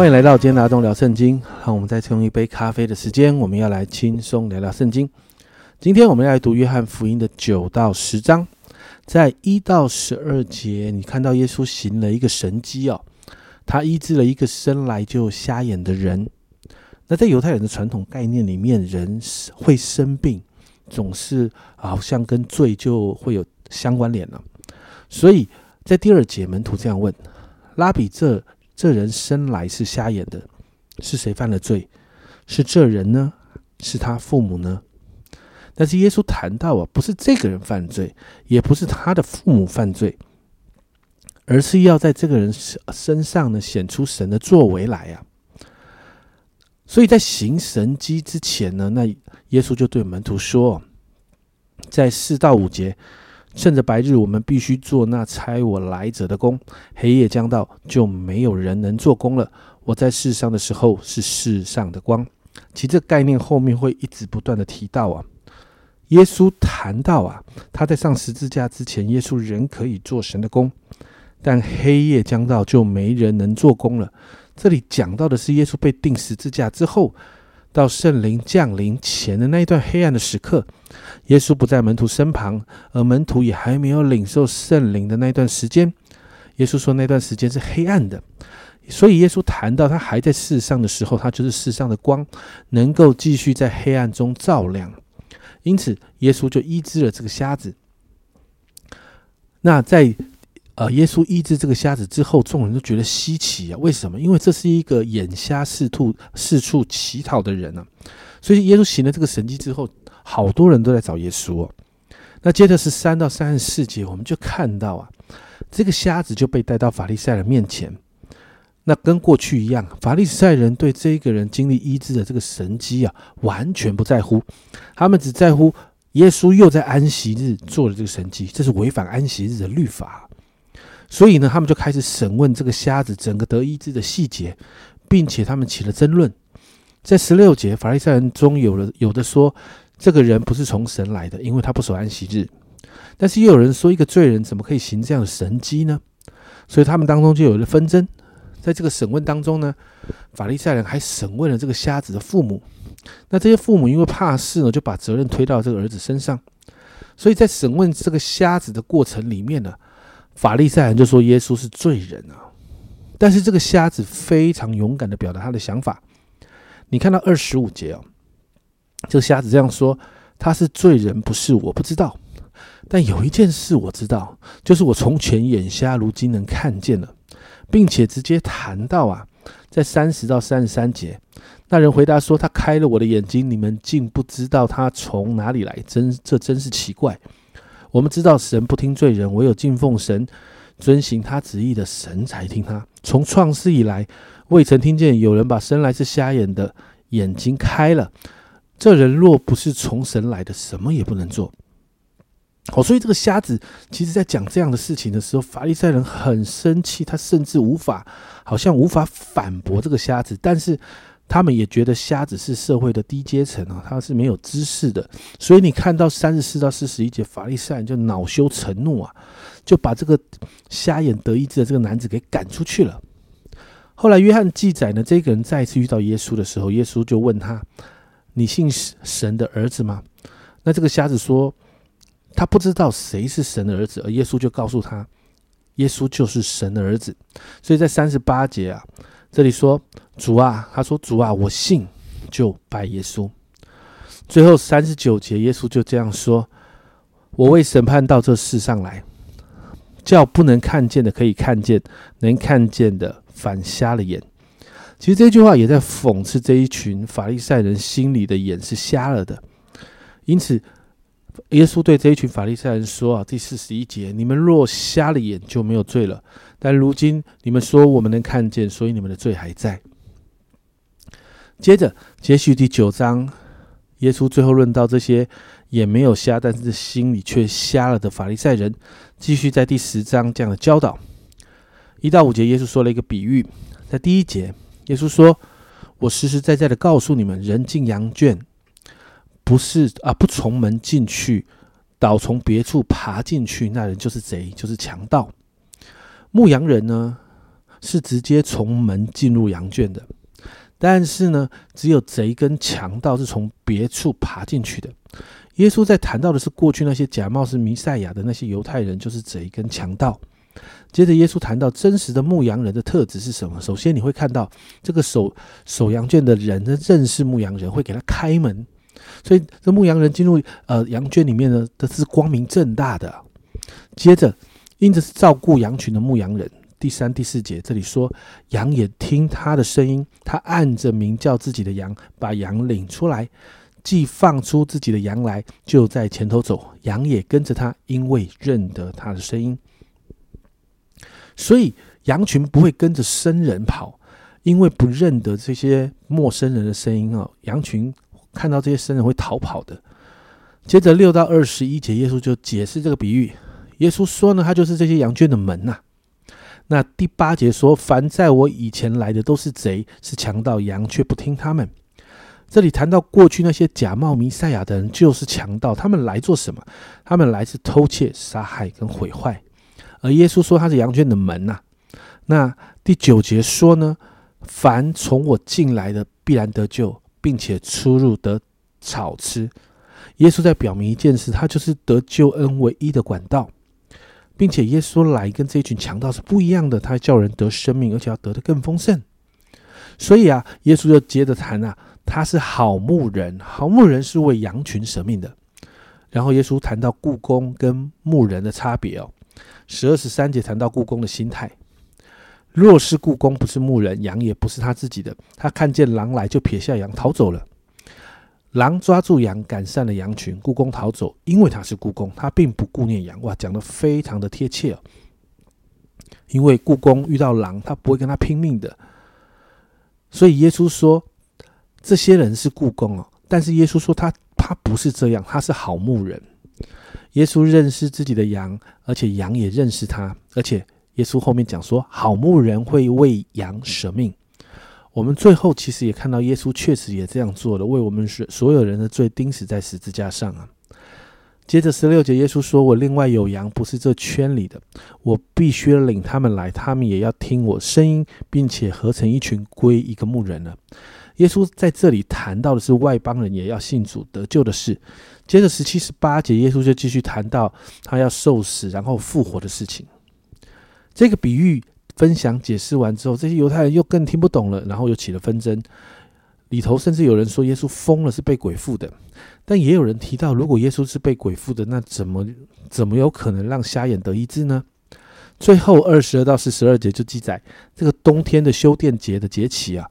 欢迎来到今天的阿东聊圣经。让我们再次用一杯咖啡的时间，我们要来轻松聊聊圣经。今天我们要来读约翰福音的九到十章，在一到十二节，你看到耶稣行了一个神迹哦，他医治了一个生来就瞎眼的人。那在犹太人的传统概念里面，人会生病，总是好像跟罪就会有相关联了。所以在第二节，门徒这样问：拉比，这这人生来是瞎眼的，是谁犯了罪？是这人呢？是他父母呢？但是耶稣谈到啊，不是这个人犯罪，也不是他的父母犯罪，而是要在这个人身上呢显出神的作为来啊。所以在行神迹之前呢，那耶稣就对门徒说，在四到五节，趁着白日，我们必须做那差我来者的工；黑夜将到，就没有人能做工了。我在世上的时候是世上的光。其实这概念后面会一直不断的提到啊。耶稣谈到啊，他在上十字架之前，耶稣仍可以做神的工，但黑夜将到，就没人能做工了。这里讲到的是耶稣被钉十字架之后，到圣灵降临前的那一段黑暗的时刻。耶稣不在门徒身旁，而门徒也还没有领受圣灵的那一段时间。耶稣说那段时间是黑暗的，所以耶稣谈到他还在世上的时候，他就是世上的光，能够继续在黑暗中照亮。因此，耶稣就医治了这个瞎子。那在呃，耶稣医治这个瞎子之后，众人都觉得稀奇啊。为什么？因为这是一个眼瞎四处四处乞讨的人啊。所以耶稣行了这个神迹之后，好多人都在找耶稣。哦。那接着是三到三十四节，我们就看到啊，这个瞎子就被带到法利赛人面前。那跟过去一样，法利赛人对这个人经历医治的这个神迹啊，完全不在乎，他们只在乎耶稣又在安息日做了这个神迹，这是违反安息日的律法。所以呢，他们就开始审问这个瞎子整个得医治的细节，并且他们起了争论。在十六节，法利赛人中有了有的说，这个人不是从神来的，因为他不守安息日；但是又有人说，一个罪人怎么可以行这样的神迹呢？所以他们当中就有了纷争。在这个审问当中呢，法利赛人还审问了这个瞎子的父母。那这些父母因为怕事呢，就把责任推到这个儿子身上。所以在审问这个瞎子的过程里面呢，法利赛人就说耶稣是罪人啊。但是这个瞎子非常勇敢的表达他的想法。你看到二十五节哦，这个瞎子这样说：“他是罪人，不是我不知道。但有一件事我知道，就是我从前眼瞎，如今能看见了。”并且直接谈到啊，在三十到三十三节，那人回答说：“他开了我的眼睛，你们竟不知道他从哪里来，真这真是奇怪。我们知道神不听罪人，唯有敬奉神、遵行他旨意的神才听他。从创世以来，未曾听见有人把生来是瞎眼的眼睛开了。这人若不是从神来的，什么也不能做。”好，所以这个瞎子其实在讲这样的事情的时候，法利赛人很生气，他甚至无法，好像无法反驳这个瞎子。但是他们也觉得瞎子是社会的低阶层啊，他是没有知识的。所以你看到三十四到四十一节，法利赛人就恼羞成怒啊，就把这个瞎眼得医治的这个男子给赶出去了。后来约翰记载呢，这个人再一次遇到耶稣的时候，耶稣就问他：“你信神的儿子吗？”那这个瞎子说。他不知道谁是神的儿子，而耶稣就告诉他，耶稣就是神的儿子。所以在三十八节啊，这里说主啊，他说主啊，我信，就拜耶稣。最后三十九节，耶稣就这样说：我为审判到这世上来，叫不能看见的可以看见，能看见的反瞎了眼。其实这句话也在讽刺这一群法利赛人心里的眼是瞎了的，因此。耶稣对这一群法利赛人说：“啊，第四十一节，你们若瞎了眼，就没有罪了；但如今你们说我们能看见，所以你们的罪还在。”接着，接续第九章，耶稣最后论到这些眼没有瞎，但是心里却瞎了的法利赛人，继续在第十章这样的教导。一到五节，耶稣说了一个比喻，在第一节，耶稣说：“我实实在在的告诉你们，人进羊圈。”不是啊，不从门进去，倒从别处爬进去，那人就是贼，就是强盗。牧羊人呢，是直接从门进入羊圈的，但是呢，只有贼跟强盗是从别处爬进去的。耶稣在谈到的是过去那些假冒是弥赛亚的那些犹太人，就是贼跟强盗。接着，耶稣谈到真实的牧羊人的特质是什么？首先，你会看到这个守守羊圈的人呢，认识牧羊人，会给他开门，所以这牧羊人进入呃羊圈里面呢，都是光明正大的。接着，因着是照顾羊群的牧羊人，第三、第四节这里说，羊也听他的声音，他按着名叫自己的羊，把羊领出来，既放出自己的羊来，就在前头走，羊也跟着他，因为认得他的声音。所以羊群不会跟着生人跑，因为不认得这些陌生人的声音哦。羊群看到这些生人会逃跑的。接着六到二十一节，耶稣就解释这个比喻。耶稣说呢，他就是这些羊圈的门呐。那第八节说，凡在我以前来的都是贼，是强盗，羊却不听他们。这里谈到过去那些假冒弥赛亚的人就是强盗，他们来做什么？他们来自偷窃、杀害跟毁坏。而耶稣说他是羊圈的门呐。那第九节说呢，凡从我进来的必然得救，并且出入得草吃。耶稣在表明一件事，他就是得救恩唯一的管道，并且耶稣来跟这群强盗是不一样的，他叫人得生命，而且要得的更丰盛。所以啊，耶稣就接着谈啊，他是好牧人，好牧人是为羊群舍命的。然后耶稣谈到故宫跟牧人的差别哦。十二十三节谈到故宫的心态，若是故宫不是牧人，羊也不是他自己的，他看见狼来就撇下羊逃走了。狼抓住羊，赶散了羊群，故宫逃走，因为他是故宫，他并不顾念羊。哇，讲的非常的贴切哦。因为故宫遇到狼，他不会跟他拼命的。所以耶稣说，这些人是故宫哦，但是耶稣说他他不是这样，他是好牧人。耶稣认识自己的羊，而且羊也认识他。而且耶稣后面讲说，好牧人会为羊舍命。我们最后其实也看到，耶稣确实也这样做了，为我们所所有人的罪钉死在十字架上啊。接着十六节，耶稣说：“我另外有羊，不是这圈里的，我必须领他们来，他们也要听我声音，并且合成一群，归一个牧人了。”耶稣在这里谈到的是外邦人也要信主得救的事。接着十七、十八节，耶稣就继续谈到他要受死，然后复活的事情。这个比喻分享解释完之后，这些犹太人又更听不懂了，然后又起了纷争。里头甚至有人说耶稣疯了，是被鬼附的。但也有人提到，如果耶稣是被鬼附的，那怎么怎么有可能让瞎眼得医治呢？最后二十二到四十二节就记载，这个冬天的修殿节的节期啊，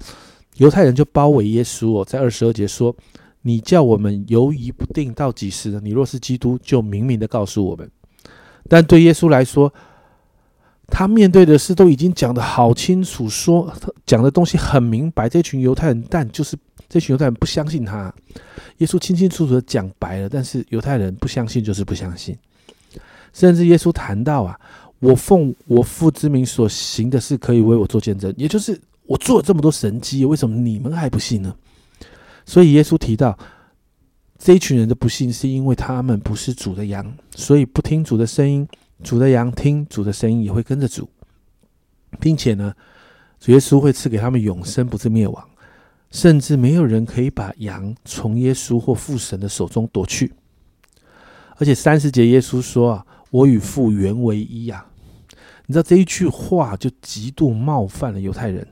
犹太人就包围耶稣哦，在二十二节说。你叫我们犹疑不定到几时呢？你若是基督，就明明的告诉我们。但对耶稣来说，他面对的事都已经讲得好清楚，说讲的东西很明白。这群犹太人，但就是这群犹太人不相信他。耶稣清清楚楚的讲白了，但是犹太人不相信，就是不相信。甚至耶稣谈到啊，我奉我父之名所行的事，可以为我做见证，也就是我做了这么多神迹，为什么你们还不信呢？所以耶稣提到，这一群人的不幸是因为他们不是主的羊，所以不听主的声音。主的羊听主的声音也会跟着主，并且呢，主耶稣会赐给他们永生，不是灭亡，甚至没有人可以把羊从耶稣或父神的手中夺去。而且三十节耶稣说啊：“我与父原为一呀。”你知道这一句话就极度冒犯了犹太人，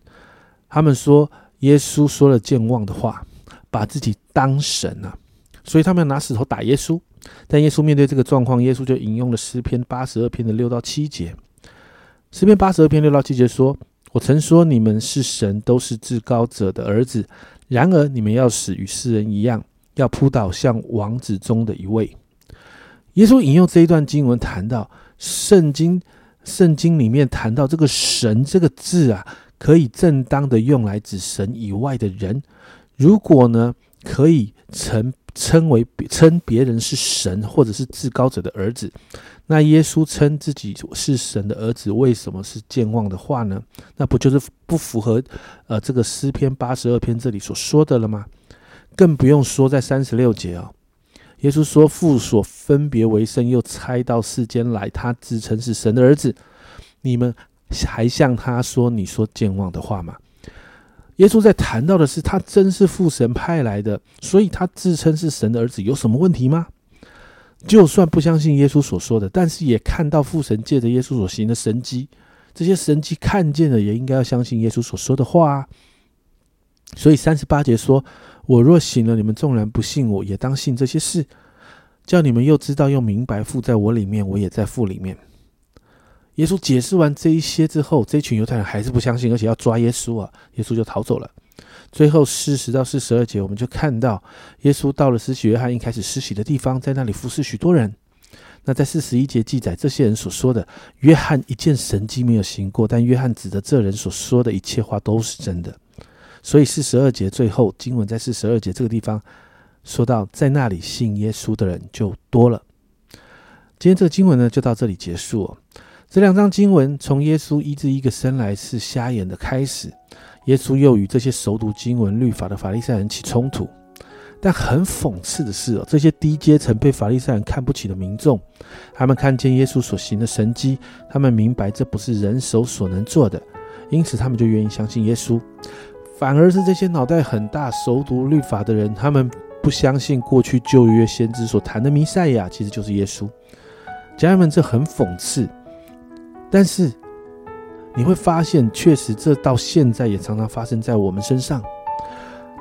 他们说耶稣说了健忘的话。把自己当神啊，所以他们要拿石头打耶稣。但耶稣面对这个状况，耶稣就引用了诗篇八十二篇的六到七节。诗篇八十二篇六到七节说：“我曾说你们是神，都是至高者的儿子。然而你们要死与世人一样，要扑倒像王子中的一位。”耶稣引用这一段经文，谈到圣经，圣经里面谈到这个“神”这个字啊，可以正当的用来指神以外的人。如果呢，可以成称为称别人是神或者是至高者的儿子，那耶稣称自己是神的儿子，为什么是健忘的话呢？那不就是不符合呃这个诗篇八十二篇这里所说的了吗？更不用说在三十六节啊，耶稣说父所分别为圣，又猜到世间来，他自称是神的儿子，你们还向他说你说健忘的话吗？耶稣在谈到的是他真是父神派来的，所以他自称是神的儿子，有什么问题吗？就算不相信耶稣所说的，但是也看到父神借着耶稣所行的神迹，这些神迹看见了，也应该要相信耶稣所说的话啊。所以三十八节说：“我若醒了，你们纵然不信我，也当信这些事，叫你们又知道又明白父在我里面，我也在父里面。”耶稣解释完这一些之后，这群犹太人还是不相信，而且要抓耶稣啊！耶稣就逃走了。最后四十到四十二节，我们就看到耶稣到了施洗约翰一开始施洗的地方，在那里服侍许多人。那在四十一节记载，这些人所说的约翰一件神迹没有行过，但约翰指的这人所说的一切话都是真的。所以四十二节最后经文在四十二节这个地方说到，在那里信耶稣的人就多了。今天这个经文呢，就到这里结束。这两章经文从耶稣医治一个生来是瞎眼的开始，耶稣又与这些熟读经文律法的法利赛人起冲突。但很讽刺的是哦，这些低阶层被法利赛人看不起的民众，他们看见耶稣所行的神迹，他们明白这不是人手所能做的，因此他们就愿意相信耶稣。反而是这些脑袋很大、熟读律法的人，他们不相信过去旧约先知所谈的弥赛亚其实就是耶稣。家人们，这很讽刺。但是你会发现，确实这到现在也常常发生在我们身上。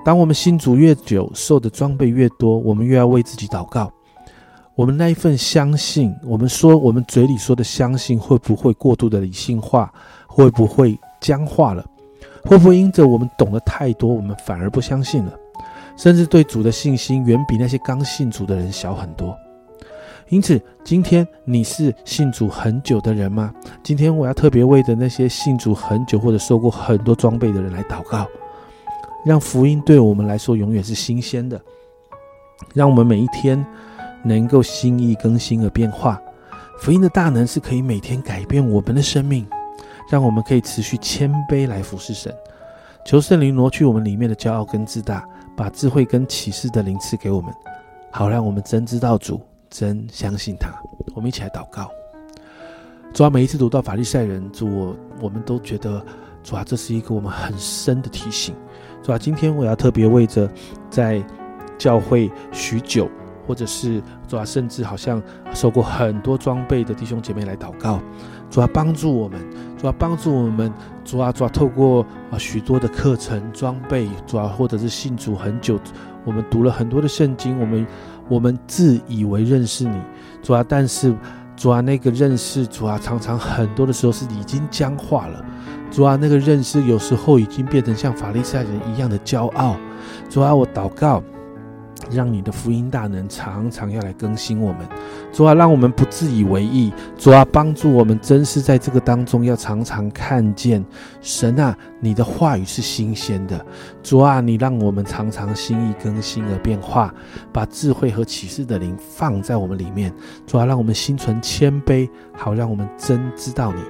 当我们信主越久，受的装备越多，我们越要为自己祷告。我们那一份相信，我们说我们嘴里说的相信，会不会过度的理性化？会不会僵化了？会不会因着我们懂得太多，我们反而不相信了？甚至对主的信心远比那些刚信主的人小很多。因此，今天你是信主很久的人吗？今天我要特别为着那些信主很久或者受过很多装备的人来祷告，让福音对我们来说永远是新鲜的，让我们每一天能够心意更新而变化。福音的大能是可以每天改变我们的生命，让我们可以持续谦卑来服侍神。求圣灵挪去我们里面的骄傲跟自大，把智慧跟启示的灵赐给我们，好让我们真知道主。真相信他，我们一起来祷告。主啊，每一次读到法利赛人，主我我们都觉得主啊，这是一个我们很深的提醒。主啊，今天我要特别为着在教会许久，或者是主啊，甚至好像受过很多装备的弟兄姐妹来祷告。主啊，帮助我们，主啊，帮助我们，主啊，主啊，透过啊许多的课程装备，主啊，或者是信主很久，我们读了很多的圣经，我们。我们自以为认识你，主啊，但是主啊，那个认识主啊，常常很多的时候是已经僵化了。主啊，那个认识有时候已经变成像法利赛人一样的骄傲。主啊，我祷告。让你的福音大能常常要来更新我们，主啊，让我们不自以为意，主啊，帮助我们真是在这个当中要常常看见。神啊，你的话语是新鲜的，主啊，你让我们常常心意更新而变化，把智慧和启示的灵放在我们里面，主啊，让我们心存谦卑，好让我们真知道你，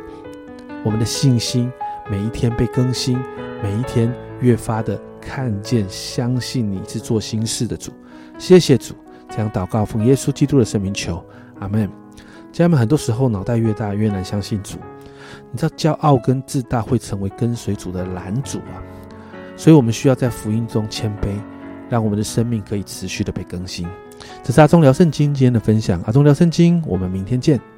我们的信心每一天被更新，每一天越发的看见相信你是做新事的主。谢谢主，这样祷告奉耶稣基督的圣名求，阿门。家人们，很多时候脑袋越大越难相信主，你知道骄傲跟自大会成为跟随主的拦阻啊。所以我们需要在福音中谦卑，让我们的生命可以持续的被更新。这是阿忠聊圣经今天的分享，阿忠聊圣经，我们明天见。